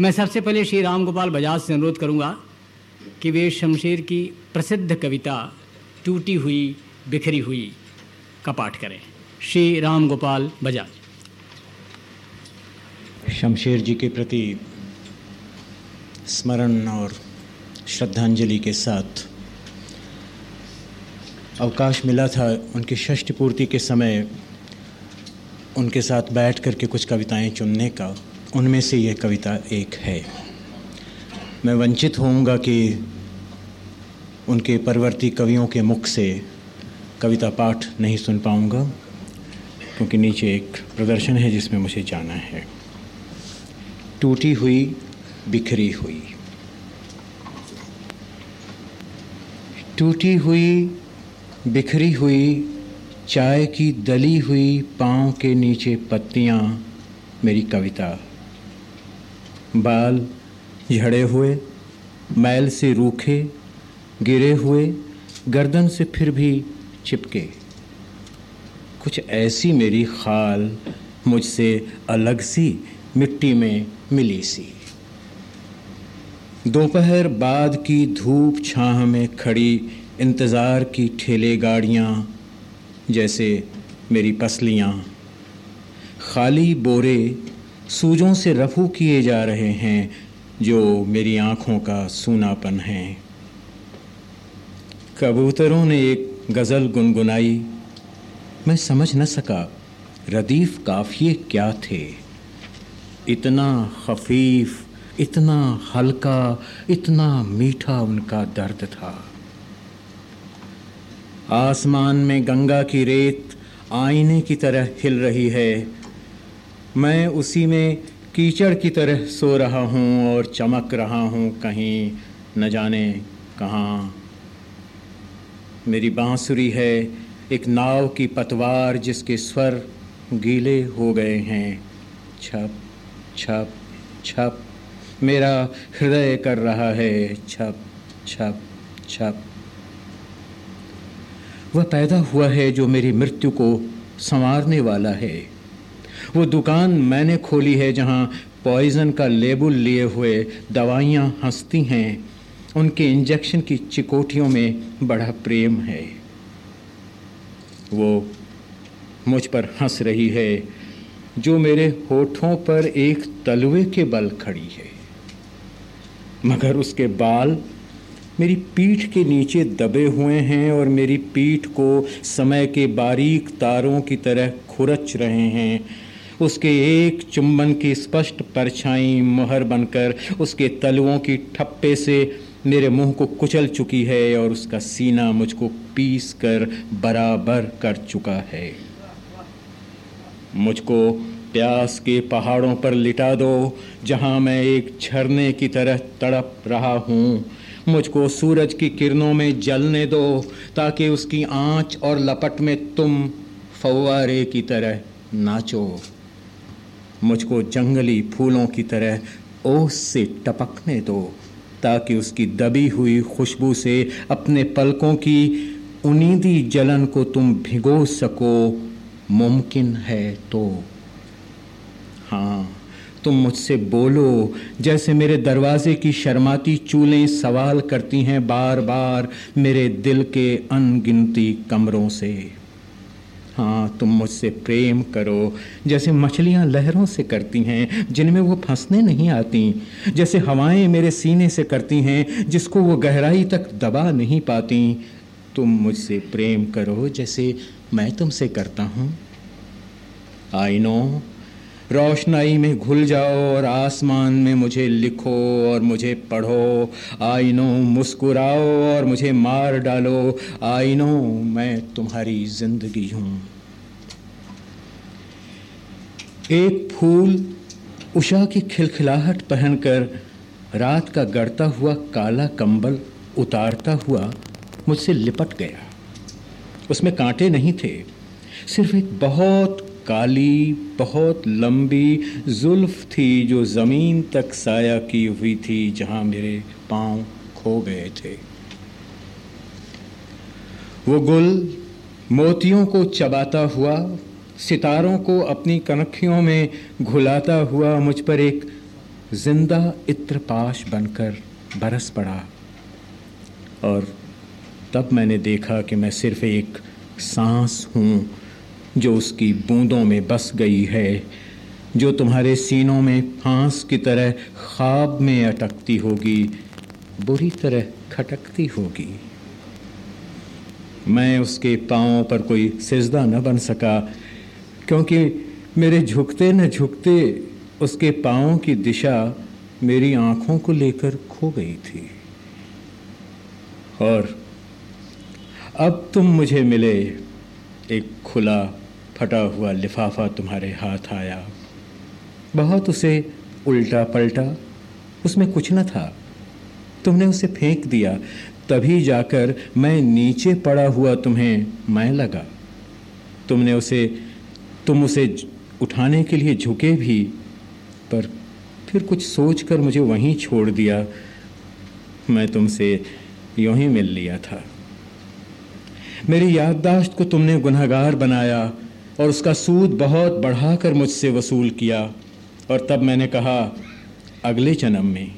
मैं सबसे पहले श्री राम गोपाल बजाज से अनुरोध करूँगा कि वे शमशेर की प्रसिद्ध कविता टूटी हुई, बिखरी हुई का पाठ करें। श्री राम गोपाल बजाज। शमशेर जी के प्रति स्मरण और श्रद्धांजलि के साथ अवकाश मिला था उनकी षष्ठ पूर्ति के समय उनके साथ बैठ करके कुछ कविताएँ चुनने का। उनमें से यह कविता एक है। मैं वंचित होऊँगा कि उनके परवर्ती कवियों के मुख से कविता पाठ नहीं सुन पाऊँगा, क्योंकि नीचे एक प्रदर्शन है जिसमें मुझे जाना है। टूटी हुई, बिखरी हुई। टूटी हुई, बिखरी हुई, चाय की दली हुई, पाँव के नीचे पत्तियाँ, मेरी कविता। बाल झड़े हुए, मैल से रूखे, गिरे हुए, गर्दन से फिर भी चिपके। कुछ ऐसी मेरी खाल मुझसे अलग सी मिट्टी में मिली सी। दोपहर बाद की धूप छाह में खड़ी इंतज़ार की ठेले गाड़ियाँ, जैसे मेरी पसलियाँ। खाली बोरे सूजों से रफू किए जा रहे हैं, जो मेरी आँखों का सूनापन है। कबूतरों ने एक गज़ल गुनगुनाई। मैं समझ न सका, रदीफ काफिए क्या थे। इतना खफीफ, इतना हल्का, इतना मीठा उनका दर्द था। आसमान में गंगा की रेत आईने की तरह हिल रही है। मैं उसी में कीचड़ की तरह सो रहा हूँ और चमक रहा हूँ कहीं न जाने कहाँ। मेरी बांसुरी है एक नाव की पतवार जिसके स्वर गीले हो गए हैं। छप छप छप, मेरा हृदय कर रहा है। छप छप छप। वह पैदा हुआ है जो मेरी मृत्यु को संवारने वाला है। वो दुकान मैंने खोली है जहाँ पॉइजन का लेबल लिए हुए दवाइयाँ हंसती हैं। उनके इंजेक्शन की चिकोटियों में बड़ा प्रेम है। वो मुझ पर हंस रही है, जो मेरे होठों पर एक तलवे के बल खड़ी है। मगर उसके बाल मेरी पीठ के नीचे दबे हुए हैं और मेरी पीठ को समय के बारीक तारों की तरह खुरच रहे हैं। उसके एक चुंबन की स्पष्ट परछाई मुहर बनकर उसके तलुओं की ठप्पे से मेरे मुँह को कुचल चुकी है और उसका सीना मुझको पीस कर बराबर कर चुका है। मुझको प्यास के पहाड़ों पर लिटा दो, जहाँ मैं एक झरने की तरह तड़प रहा हूँ। मुझको सूरज की किरणों में जलने दो, ताकि उसकी आँच और लपट में तुम फवारे की तरह नाचो। मुझको जंगली फूलों की तरह ओस से टपकने दो, ताकि उसकी दबी हुई खुशबू से अपने पलकों की उनीदी जलन को तुम भिगो सको, मुमकिन है तो। हाँ तुम मुझसे बोलो, जैसे मेरे दरवाजे की शर्माती चूलें सवाल करती हैं बार बार मेरे दिल के अनगिनती कमरों से। हाँ तुम मुझसे प्रेम करो। जैसे मछलियाँ लहरों से करती हैं, जिनमें वो फंसने नहीं आती। जैसे हवाएँ मेरे सीने से करती हैं, जिसको वो गहराई तक दबा नहीं पाती। तुम मुझसे प्रेम करो जैसे मैं तुमसे करता हूँ। आई नो रोशनाई में घुल जाओ और आसमान में मुझे लिखो और मुझे पढ़ो। आई नो मुस्कुराओ और मुझे मार डालो। आई नो मैं तुम्हारी ज़िंदगी हूँ। एक फूल उषा की खिलखिलाहट पहनकर रात का गड़ता हुआ काला कंबल उतारता हुआ मुझसे लिपट गया। उसमें कांटे नहीं थे, सिर्फ़ एक बहुत काली, बहुत लंबी जुल्फ थी जो ज़मीन तक साया की हुई थी जहाँ मेरे पाँव खो गए थे। वो गुल मोतियों को चबाता हुआ, सितारों को अपनी कनखियों में घुलाता हुआ मुझ पर एक ज़िंदा इत्रपाश बनकर बरस पड़ा। और तब मैंने देखा कि मैं सिर्फ़ एक सांस हूँ जो उसकी बूंदों में बस गई है, जो तुम्हारे सीनों में फांस की तरह ख्वाब में अटकती होगी, बुरी तरह खटकती होगी। मैं उसके पाँव पर कोई सिजदा न बन सका, क्योंकि मेरे झुकते न झुकते उसके पाँव की दिशा मेरी आँखों को लेकर खो गई थी। और अब तुम मुझे मिले एक खुला फटा हुआ लिफाफा तुम्हारे हाथ आया। बहुत उसे उल्टा पलटा, उसमें कुछ न था। तुमने उसे फेंक दिया, तभी जाकर मैं नीचे पड़ा हुआ तुम्हें मैं लगा। तुमने उसे, तुम उसे उठाने के लिए झुके भी, पर फिर कुछ सोच कर मुझे वहीं छोड़ दिया। मैं तुमसे यूँ ही मिल लिया था। मेरी याददाश्त को तुमने गुनहगार बनाया और उसका सूद बहुत बढ़ाकर मुझसे वसूल किया। और तब मैंने कहा, अगले जन्म में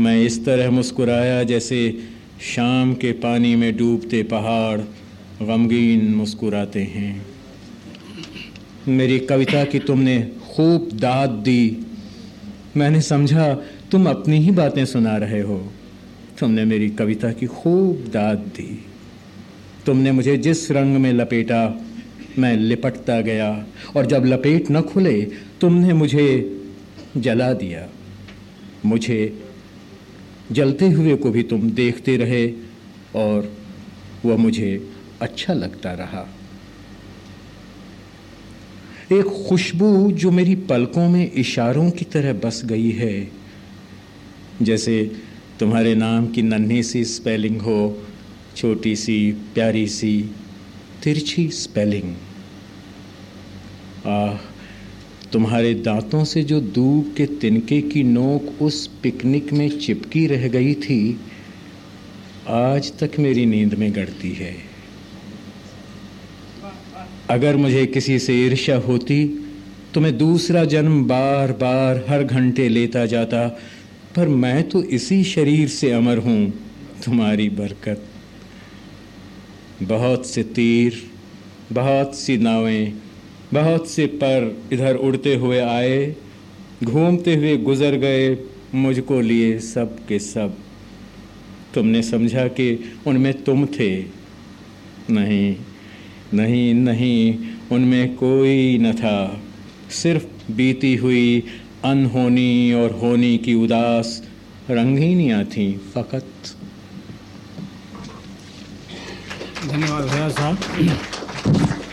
मैं इस तरह मुस्कुराया जैसे शाम के पानी में डूबते पहाड़ गमगीन मुस्कुराते हैं। मेरी कविता की तुमने खूब दाद दी। मैंने समझा, तुम अपनी ही बातें सुना रहे हो। तुमने मेरी कविता की खूब दाद दी। तुमने मुझे जिस रंग में लपेटा, मैं लिपटता गया। और जब लपेट न खुले, तुमने मुझे जला दिया। मुझे जलते हुए को भी तुम देखते रहे, और वह मुझे अच्छा लगता रहा। एक खुशबू जो मेरी पलकों में इशारों की तरह बस गई है, जैसे तुम्हारे नाम की नन्ही सी स्पेलिंग हो छोटी सी, प्यारी सी तिरछी स्पेलिंग आह, तुम्हारे दांतों से जो दूब के तिनके की नोक उस पिकनिक में चिपकी रह गई थी, आज तक मेरी नींद में गड़ती है। अगर मुझे किसी से ईर्ष्या होती तो मैं दूसरा जन्म बार बार हर घंटे लेता जाता, पर मैं तो इसी शरीर से अमर हूँ, तुम्हारी बरकत। बहुत से तीर, बहुत सी नावें, बहुत से पर इधर उड़ते हुए आए, घूमते हुए गुजर गए मुझको लिए सब के सब। तुमने समझा कि उनमें तुम थे? नहीं नहीं नहीं, उनमें कोई न था। सिर्फ़ बीती हुई अनहोनी और होनी की उदास रंगीनियाँ थीं, फ़कत धन्यवाद भैया साहब